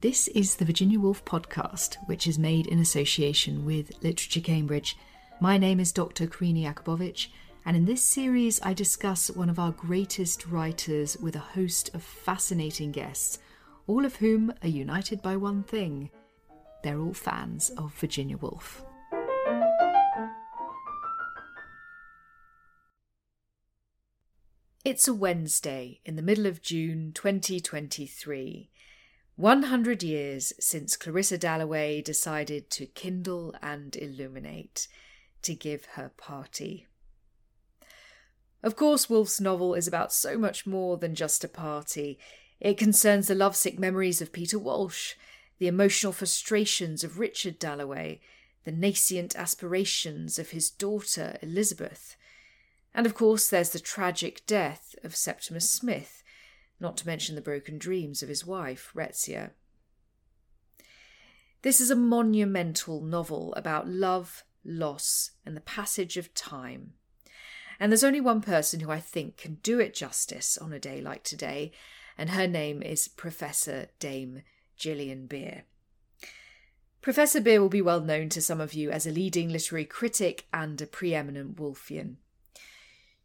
This is the Virginia Woolf podcast, which is made in association with Literature Cambridge. My name is Dr. Karina Jakubowicz, and in this series, I discuss one of our greatest writers with a host of fascinating guests, all of whom are united by one thing they're all fans of Virginia Woolf. It's a Wednesday in the middle of June 2023. 100 years since Clarissa Dalloway decided to kindle and illuminate, to give her party. Of course, Woolf's novel is about so much more than just a party. It concerns the lovesick memories of Peter Walsh, the emotional frustrations of Richard Dalloway, the nascent aspirations of his daughter Elizabeth, and of course, there's the tragic death of Septimus Smith, not to mention the broken dreams of his wife, Rezia. This is a monumental novel about love, loss, and the passage of time. And there's only one person who I think can do it justice on a day like today, and her name is Professor Dame Gillian Beer. Professor Beer will be well known to some of you as a leading literary critic and a preeminent Woolfian.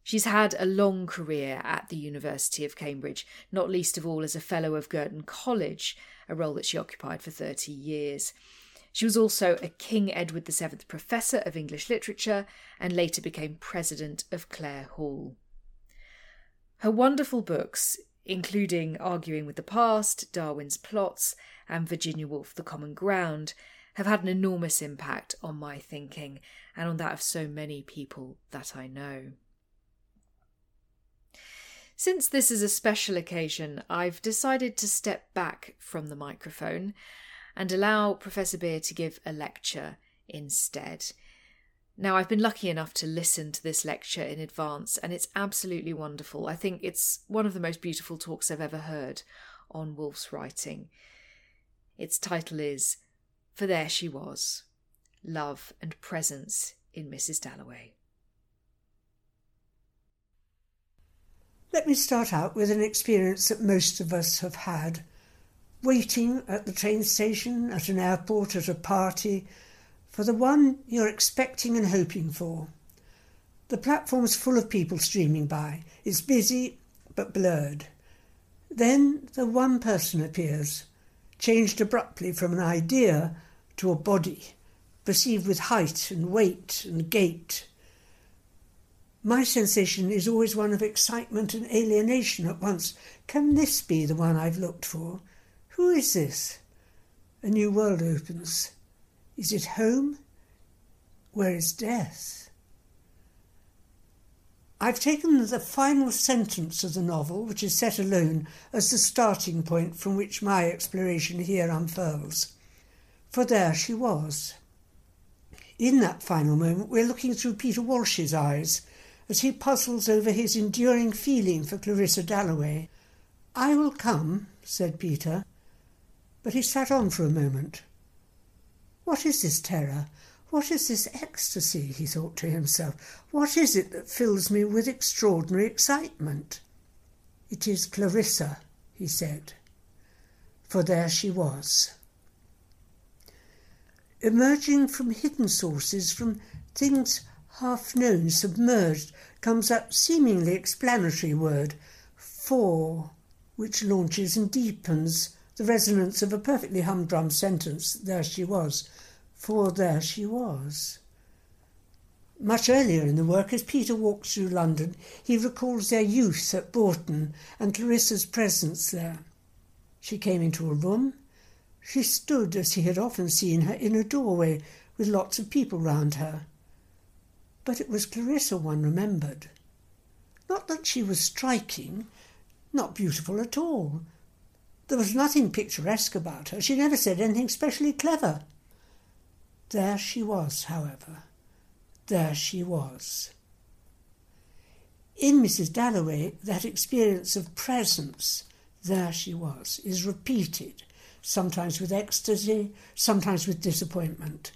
She's had a long career at the University of Cambridge, not least of all as a Fellow of Girton College, a role that she occupied for 30 years. She was also a King Edward VII Professor of English Literature and later became President of Clare Hall. Her wonderful books, including Arguing with the Past, Darwin's Plots, and Virginia Woolf The Common Ground, have had an enormous impact on my thinking and on that of so many people that I know. Since this is a special occasion, I've decided to step back from the microphone and allow Professor Beer to give a lecture instead. Now, I've been lucky enough to listen to this lecture in advance, and it's absolutely wonderful. I think it's one of the most beautiful talks I've ever heard on Woolf's writing. Its title is For There She Was Love and Presence in Mrs. Dalloway. Let me start out with an experience that most of us have had. Waiting at the train station, at an airport, at a party, for the one you're expecting and hoping for. The platform's full of people streaming by. It's busy but blurred. Then the one person appears, changed abruptly from an idea to a body, perceived with height and weight and gait my sensation is always one of excitement and alienation at once. Can this be the one I've looked for? Who is this? A new world opens. Is it home? Where is death? I've taken the final sentence of the novel, which is set alone, as the starting point from which my exploration here unfurls. For there she was. In that final moment, we're looking through Peter Walsh's eyes as he puzzles over his enduring feeling for Clarissa Dalloway. I will come, said Peter. But he sat on for a moment. What is this terror? What is this ecstasy? he thought to himself. What is it that fills me with extraordinary excitement? It is Clarissa, he said. For there she was. Emerging from hidden sources, from things half known, submerged, comes that seemingly explanatory word, for, which launches and deepens the resonance of a perfectly humdrum sentence, there she was, for there she was. Much earlier in the work, as Peter walks through London, he recalls their youth at Bourton and Clarissa's presence there. She came into a room. She stood, as he had often seen her, in a doorway with lots of people round her. But it was Clarissa one remembered. Not that she was striking, not beautiful at all. There was nothing picturesque about her. She never said anything specially clever. There she was, however. There she was. In Mrs. Dalloway, that experience of presence, there she was, is repeated, sometimes with ecstasy, sometimes with disappointment.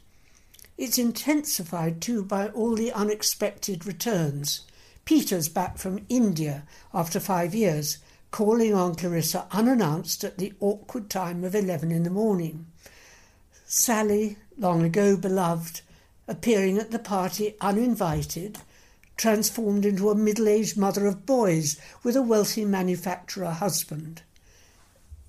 It's intensified too by all the unexpected returns. Peter's back from India after five years, calling on Clarissa unannounced at the awkward time of eleven in the morning. Sally, long ago beloved, appearing at the party uninvited, transformed into a middle aged mother of boys with a wealthy manufacturer husband.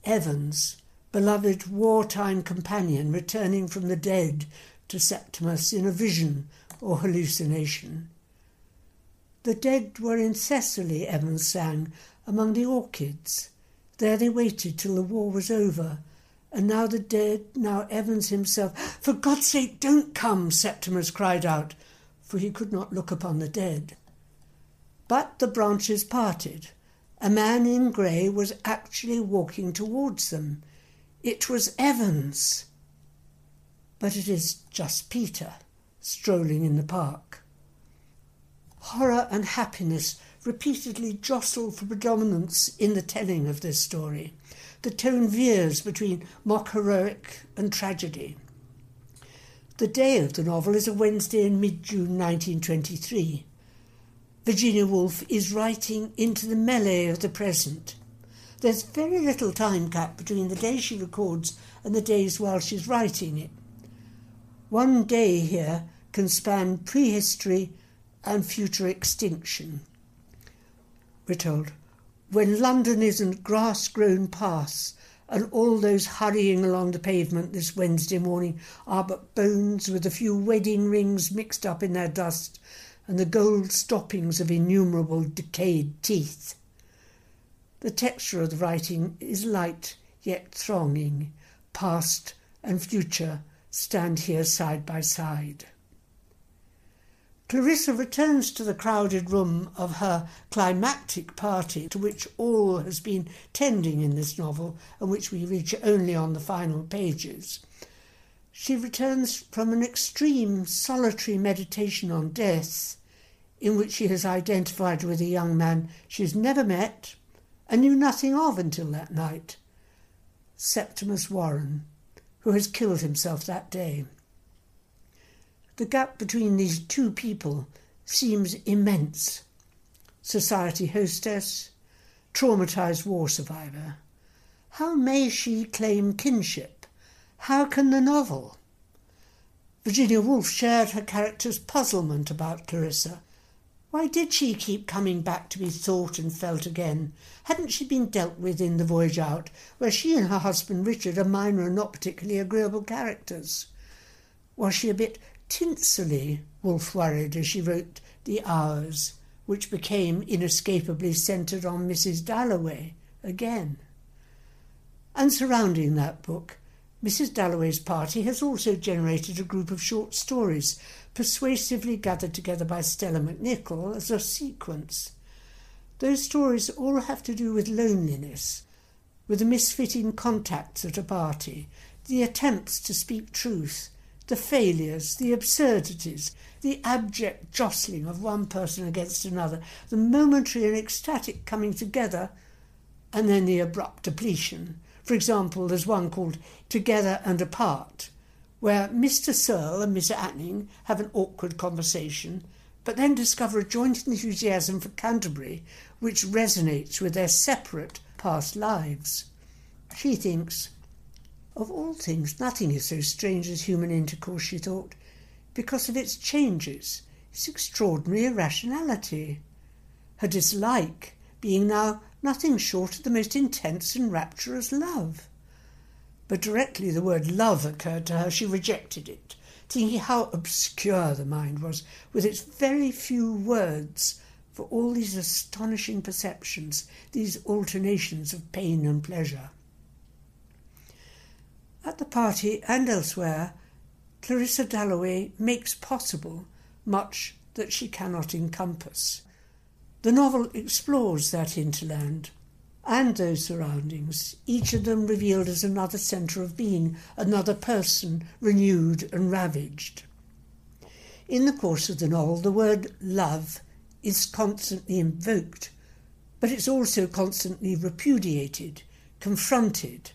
Evans, beloved wartime companion returning from the dead to Septimus in a vision or hallucination. The dead were in Thessaly, Evans sang, among the orchids. There they waited till the war was over. And now the dead, now Evans himself. For God's sake, don't come, Septimus cried out, for he could not look upon the dead. But the branches parted. A man in grey was actually walking towards them. It was Evans. But it is just Peter, strolling in the park. Horror and happiness repeatedly jostle for predominance in the telling of this story. The tone veers between mock heroic and tragedy. The day of the novel is a Wednesday in mid June 1923. Virginia Woolf is writing into the melee of the present. There's very little time gap between the day she records and the days while she's writing it. One day here can span prehistory and future extinction. We're told, when London isn't grass grown paths and all those hurrying along the pavement this Wednesday morning are but bones with a few wedding rings mixed up in their dust and the gold stoppings of innumerable decayed teeth. The texture of the writing is light yet thronging. Past and future stand here side by side. Clarissa returns to the crowded room of her climactic party, to which all has been tending in this novel, and which we reach only on the final pages. She returns from an extreme solitary meditation on death in which she has identified with a young man she has never met and knew nothing of until that night, Septimus Warren, who has killed himself that day. The gap between these two people seems immense. Society hostess, traumatized war survivor. How may she claim kinship? How can the novel? Virginia Woolf shared her character's puzzlement about Clarissa why did she keep coming back to be thought and felt again? Hadn't she been dealt with in The Voyage Out, where she and her husband Richard are minor and not particularly agreeable characters? Was she a bit tinselly, Woolf worried as she wrote The Hours, which became inescapably centred on Mrs. Dalloway again? And surrounding that book, Mrs. Dalloway's party has also generated a group of short stories persuasively gathered together by Stella McNichol as a sequence. Those stories all have to do with loneliness, with the misfitting contacts at a party, the attempts to speak truth, the failures, the absurdities, the abject jostling of one person against another, the momentary and ecstatic coming together, and then the abrupt depletion. For example, there's one called Together and Apart, where Mr. Searle and Miss Anning have an awkward conversation, but then discover a joint enthusiasm for Canterbury which resonates with their separate past lives. She thinks, of all things, nothing is so strange as human intercourse, she thought, because of its changes, its extraordinary irrationality. Her dislike being now nothing short of the most intense and rapturous love but directly the word love occurred to her, she rejected it, thinking how obscure the mind was, with its very few words for all these astonishing perceptions, these alternations of pain and pleasure. At the party and elsewhere, Clarissa Dalloway makes possible much that she cannot encompass. The novel explores that hinterland and those surroundings, each of them revealed as another centre of being, another person renewed and ravaged. In the course of the novel, the word love is constantly invoked, but it's also constantly repudiated, confronted.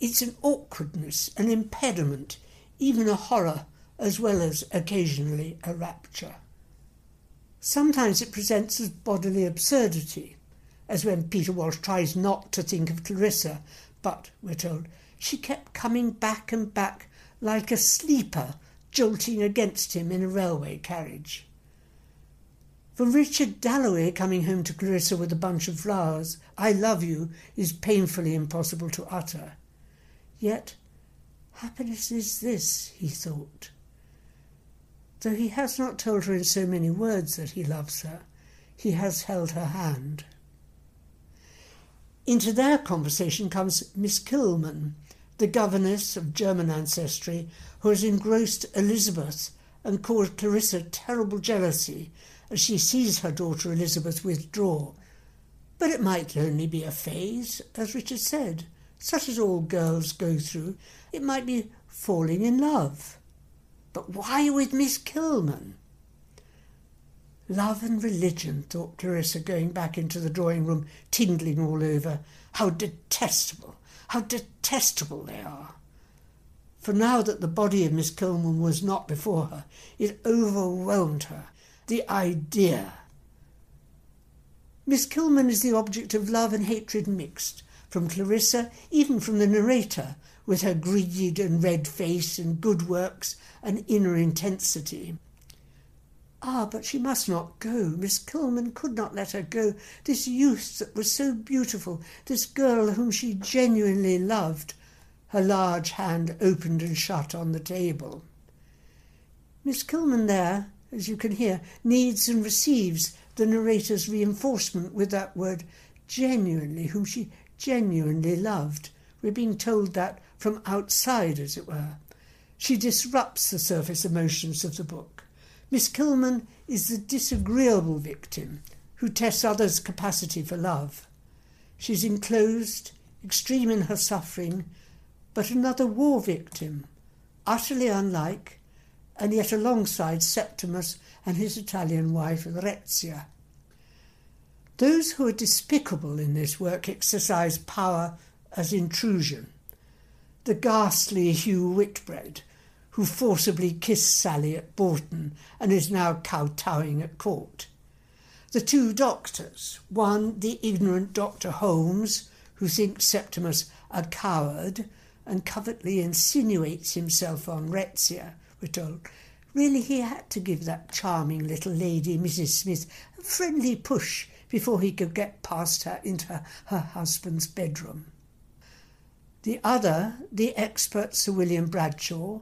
It's an awkwardness, an impediment, even a horror, as well as occasionally a rapture. Sometimes it presents as bodily absurdity as when Peter Walsh tries not to think of Clarissa, but, we're told, she kept coming back and back like a sleeper jolting against him in a railway carriage. For Richard Dalloway coming home to Clarissa with a bunch of flowers, I love you, is painfully impossible to utter. Yet, happiness is this, he thought. Though he has not told her in so many words that he loves her, he has held her hand. Into their conversation comes Miss Kilman, the governess of German ancestry, who has engrossed Elizabeth and caused Clarissa terrible jealousy as she sees her daughter Elizabeth withdraw. But it might only be a phase, as Richard said, such as all girls go through. It might be falling in love. But why with Miss Kilman? Love and religion, thought Clarissa, going back into the drawing room, tingling all over. How detestable, how detestable they are. For now that the body of Miss Kilman was not before her, it overwhelmed her the idea. Miss Kilman is the object of love and hatred mixed, from Clarissa, even from the narrator, with her greed and red face and good works and inner intensity. Ah, but she must not go. Miss Kilman could not let her go. This youth that was so beautiful, this girl whom she genuinely loved. Her large hand opened and shut on the table. Miss Kilman there, as you can hear, needs and receives the narrator's reinforcement with that word genuinely, whom she genuinely loved. We're being told that from outside, as it were. She disrupts the surface emotions of the book. Miss Kilman is the disagreeable victim who tests others' capacity for love. She's enclosed, extreme in her suffering, but another war victim, utterly unlike, and yet alongside Septimus and his Italian wife Rezia. Those who are despicable in this work exercise power as intrusion. The ghastly Hugh Whitbread, who forcibly kissed Sally at Bourton and is now kowtowing at court. The two doctors, one the ignorant Dr. Holmes, who thinks Septimus a coward and covertly insinuates himself on Rezia, we're told. Really, he had to give that charming little lady, Mrs. Smith, a friendly push before he could get past her into her husband's bedroom. The other, the expert Sir William Bradshaw,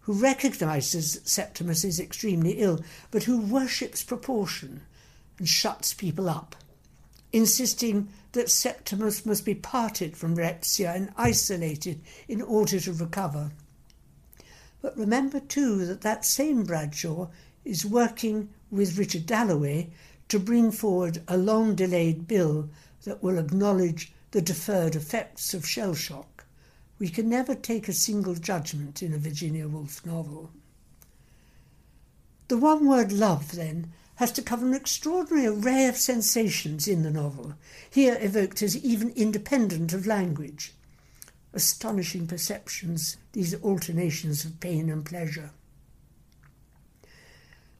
who recognises that Septimus is extremely ill, but who worships proportion and shuts people up, insisting that Septimus must be parted from Rezia and isolated in order to recover. But remember too that that same Bradshaw is working with Richard Dalloway to bring forward a long delayed bill that will acknowledge the deferred effects of shell shock. We can never take a single judgment in a Virginia Woolf novel. The one word love, then, has to cover an extraordinary array of sensations in the novel, here evoked as even independent of language astonishing perceptions, these alternations of pain and pleasure.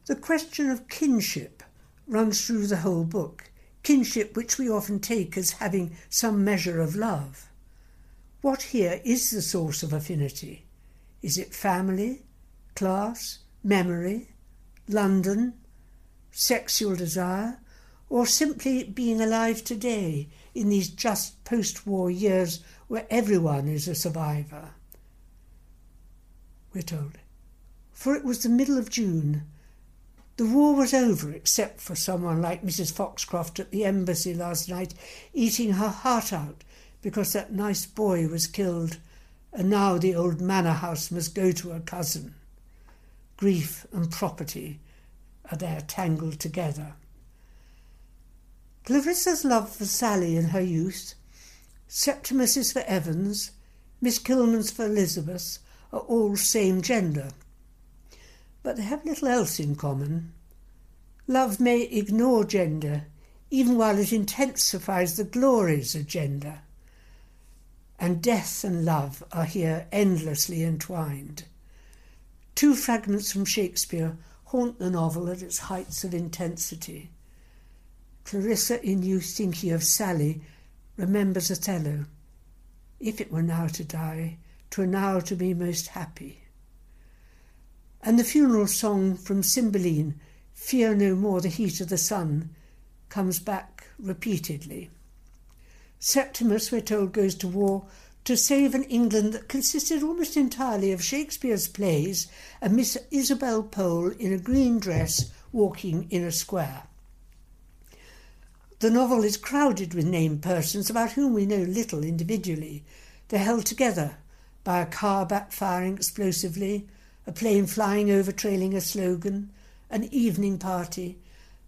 The question of kinship runs through the whole book, kinship which we often take as having some measure of love. What here is the source of affinity? Is it family, class, memory, London, sexual desire, or simply being alive today in these just post war years where everyone is a survivor. We're told. For it was the middle of June. The war was over, except for someone like Mrs. Foxcroft at the embassy last night, eating her heart out because that nice boy was killed, and now the old manor house must go to her cousin. Grief and property are there tangled together. Clarissa's love for Sally in her youth Septimus's for Evans, Miss Kilman's for Elizabeth, are all same gender. But they have little else in common. Love may ignore gender, even while it intensifies the glories of gender. And death and love are here endlessly entwined. Two fragments from Shakespeare haunt the novel at its heights of intensity. Clarissa, in youth thinking of Sally, remembers Othello. If it were now to die, twere now to be most happy. And the funeral song from Cymbeline, Fear no more the heat of the sun, comes back repeatedly. Septimus, we're told, goes to war to save an England that consisted almost entirely of Shakespeare's plays and Miss Isabel Pole in a green dress walking in a square. The novel is crowded with named persons about whom we know little individually. They're held together by a car backfiring explosively, a plane flying over trailing a slogan, an evening party,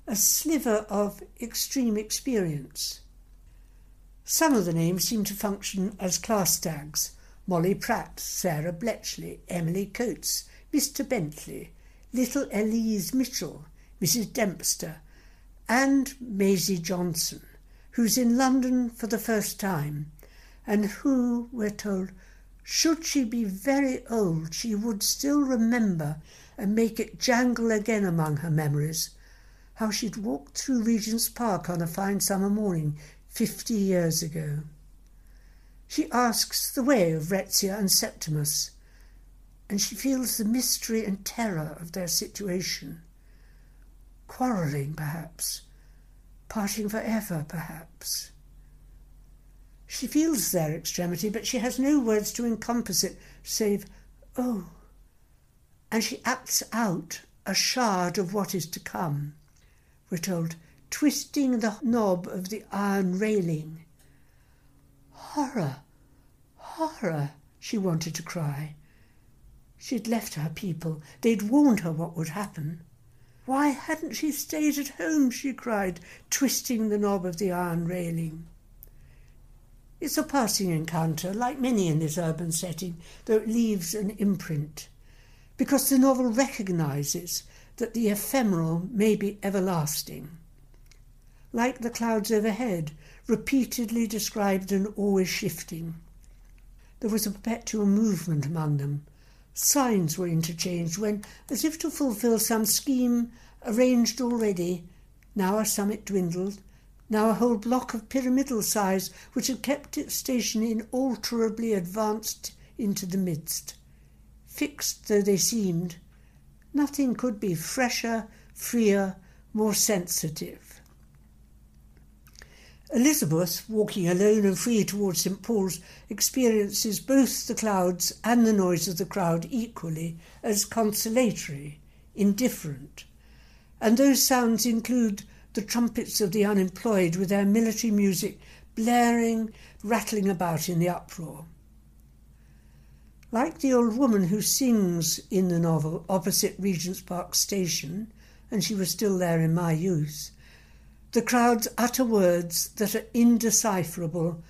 a sliver of extreme experience. Some of the names seem to function as class tags Molly Pratt, Sarah Bletchley, Emily Coates, Mr. Bentley, little Elise Mitchell, Mrs. Dempster, and Maisie Johnson, who's in London for the first time, and who, we're told, should she be very old, she would still remember and make it jangle again among her memories how she'd walked through Regent's Park on a fine summer morning fifty years ago. She asks the way of Rezia and Septimus, and she feels the mystery and terror of their situation. Quarrelling, perhaps, parting for ever, perhaps. She feels their extremity, but she has no words to encompass it, save, oh, and she acts out a shard of what is to come. We're told twisting the knob of the iron railing. Horror! Horror! she wanted to cry. She'd left her people. They'd warned her what would happen. Why hadn't she stayed at home? she cried, twisting the knob of the iron railing. It's a passing encounter, like many in this urban setting, though it leaves an imprint, because the novel recognises that the ephemeral may be everlasting like the clouds overhead, repeatedly described and always shifting. There was a perpetual movement among them. Signs were interchanged when, as if to fulfil some scheme arranged already, now a summit dwindled, now a whole block of pyramidal size which had kept its station inalterably advanced into the midst. Fixed though they seemed, nothing could be fresher, freer, more sensitive. Elizabeth, walking alone and free towards St. Paul's, experiences both the clouds and the noise of the crowd equally as consolatory, indifferent. And those sounds include the trumpets of the unemployed with their military music blaring, rattling about in the uproar. Like the old woman who sings in the novel opposite Regent's Park Station, and she was still there in my youth, the crowds utter words that are indecipherable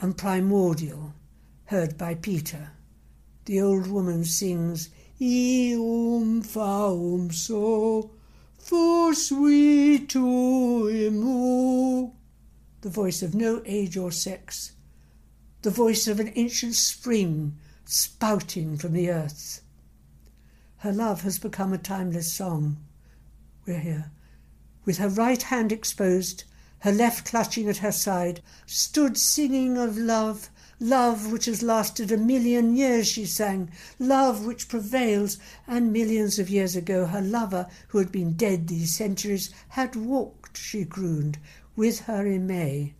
and primordial, heard by Peter. The old woman sings, Eum faum so, for sweet to emu. The voice of no age or sex, the voice of an ancient spring spouting from the earth. Her love has become a timeless song. We're here with her right hand exposed, her left clutching at her side, stood singing of love, love which has lasted a million years, she sang, love which prevails, and millions of years ago her lover, who had been dead these centuries, had walked, she crooned, with her in May.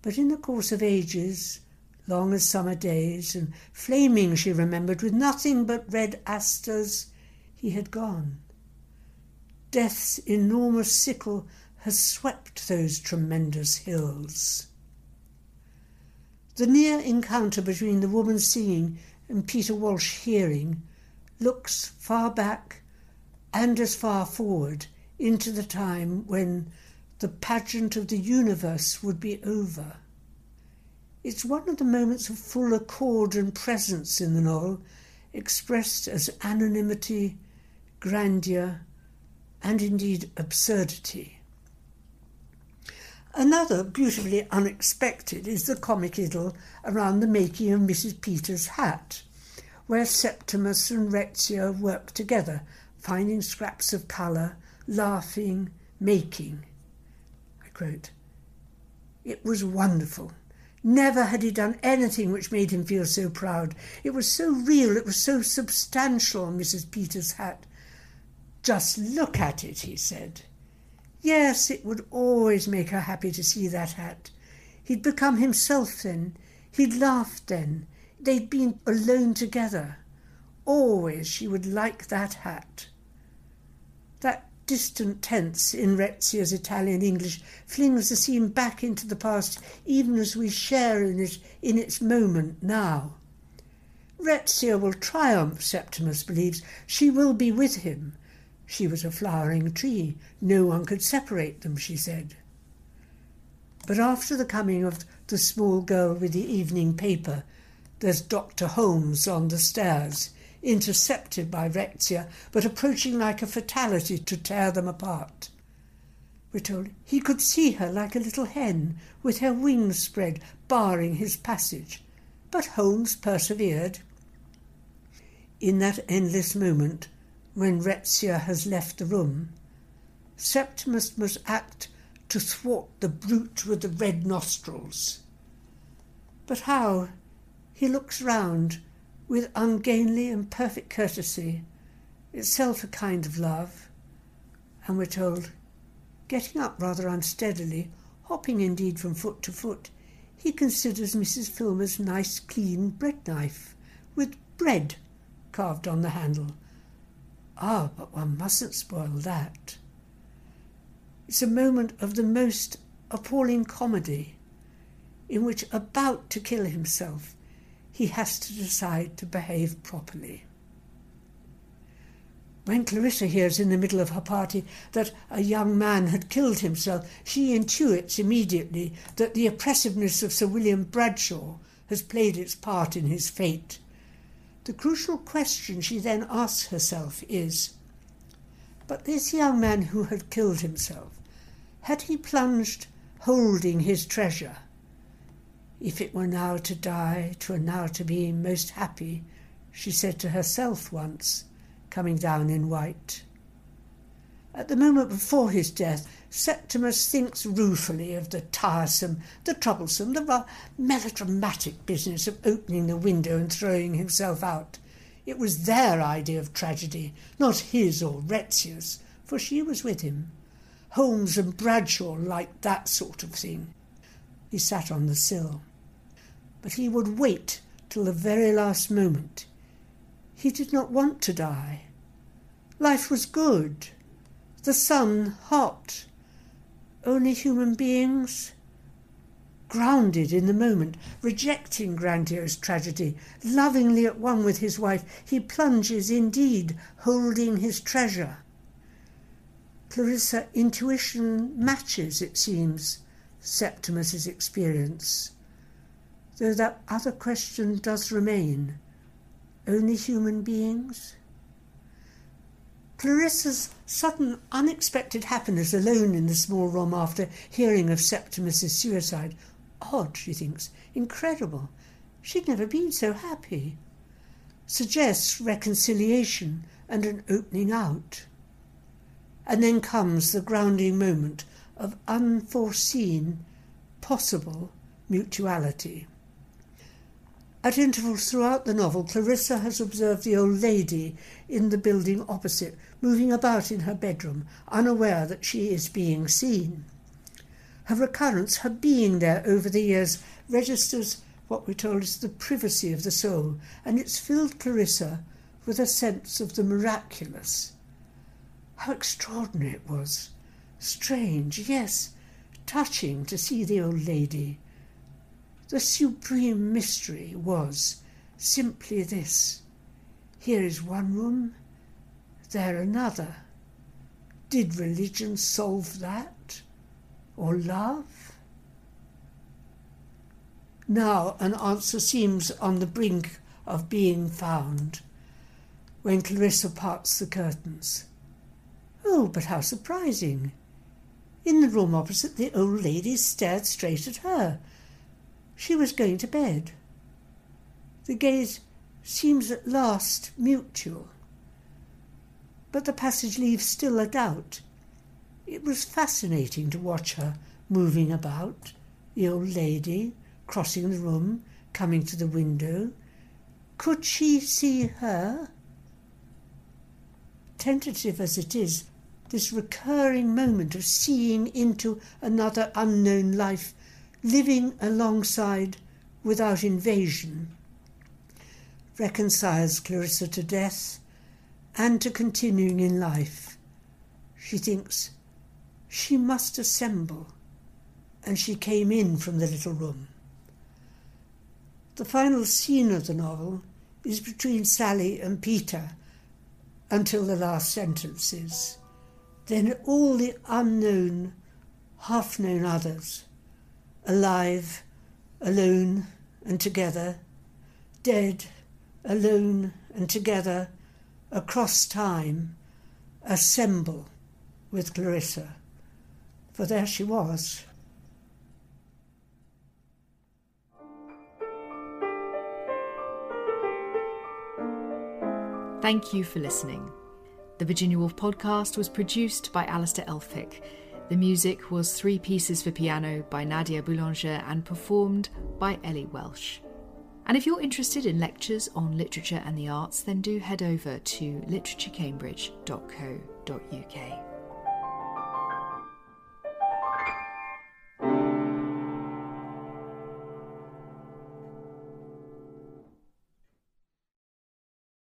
But in the course of ages, long as summer days, and flaming, she remembered, with nothing but red asters, he had gone. Death's enormous sickle has swept those tremendous hills. The near encounter between the woman singing and Peter Walsh hearing looks far back and as far forward into the time when the pageant of the universe would be over. It's one of the moments of full accord and presence in the novel, expressed as anonymity, grandeur, and indeed absurdity. Another beautifully unexpected is the comic idyll around the making of Mrs. Peters' hat, where Septimus and Rezia work together, finding scraps of colour, laughing, making. I quote, it was wonderful. Never had he done anything which made him feel so proud. It was so real, it was so substantial, Mrs. Peters' hat. Just look at it, he said. Yes, it would always make her happy to see that hat. He'd become himself then. He'd laughed then. They'd been alone together. Always she would like that hat. That distant tense in Rezia's Italian English flings the scene back into the past even as we share in it in its moment now. Rezia will triumph, Septimus believes. She will be with him. She was a flowering tree. No one could separate them, she said. But after the coming of the small girl with the evening paper, there's Dr. Holmes on the stairs intercepted by Rezia, but approaching like a fatality to tear them apart. We're told he could see her like a little hen, with her wings spread, barring his passage. But Holmes persevered. In that endless moment, when Rezia has left the room, Septimus must act to thwart the brute with the red nostrils. But how? He looks round with ungainly and perfect courtesy, itself a kind of love, and we're told, getting up rather unsteadily, hopping indeed from foot to foot, he considers Mrs. Filmer's nice clean bread knife, with bread carved on the handle. Ah, but one mustn't spoil that. It's a moment of the most appalling comedy, in which, about to kill himself, he has to decide to behave properly. When Clarissa hears in the middle of her party that a young man had killed himself, she intuits immediately that the oppressiveness of Sir William Bradshaw has played its part in his fate. The crucial question she then asks herself is But this young man who had killed himself, had he plunged holding his treasure? If it were now to die, twere now to be most happy, she said to herself once, coming down in white. At the moment before his death, Septimus thinks ruefully of the tiresome, the troublesome, the melodramatic business of opening the window and throwing himself out. It was their idea of tragedy, not his or Rezia's, for she was with him. Holmes and Bradshaw liked that sort of thing. He sat on the sill but he would wait till the very last moment. He did not want to die. Life was good, the sun hot. Only human beings? Grounded in the moment, rejecting grandiose tragedy, lovingly at one with his wife, he plunges indeed, holding his treasure. Clarissa intuition matches, it seems, Septimus's experience though that other question does remain only human beings? Clarissa's sudden, unexpected happiness alone in the small room after hearing of Septimus's suicide. Odd, she thinks, incredible. She'd never been so happy. Suggests reconciliation and an opening out. And then comes the grounding moment of unforeseen, possible mutuality. At intervals throughout the novel, Clarissa has observed the old lady in the building opposite, moving about in her bedroom, unaware that she is being seen. Her recurrence, her being there over the years, registers what we're told is the privacy of the soul, and it's filled Clarissa with a sense of the miraculous. How extraordinary it was! Strange, yes, touching to see the old lady the supreme mystery was simply this here is one room, there another. Did religion solve that? Or love? Now an answer seems on the brink of being found when Clarissa parts the curtains. Oh, but how surprising! In the room opposite, the old lady stared straight at her, she was going to bed. The gaze seems at last mutual. But the passage leaves still a doubt. It was fascinating to watch her moving about, the old lady crossing the room, coming to the window. Could she see her? Tentative as it is, this recurring moment of seeing into another unknown life, living alongside without invasion, reconciles Clarissa to death and to continuing in life. She thinks she must assemble, and she came in from the little room. The final scene of the novel is between Sally and Peter until the last sentences. Then all the unknown, half known others, alive, alone, and together, dead, alone, and together, across time, assemble with Clarissa. For there she was. Thank you for listening. The Virginia Woolf podcast was produced by Alistair Elphick. The music was three pieces for piano by Nadia Boulanger and performed by Ellie Welsh. And if you're interested in lectures on literature and the arts, then do head over to literaturecambridge.co.uk.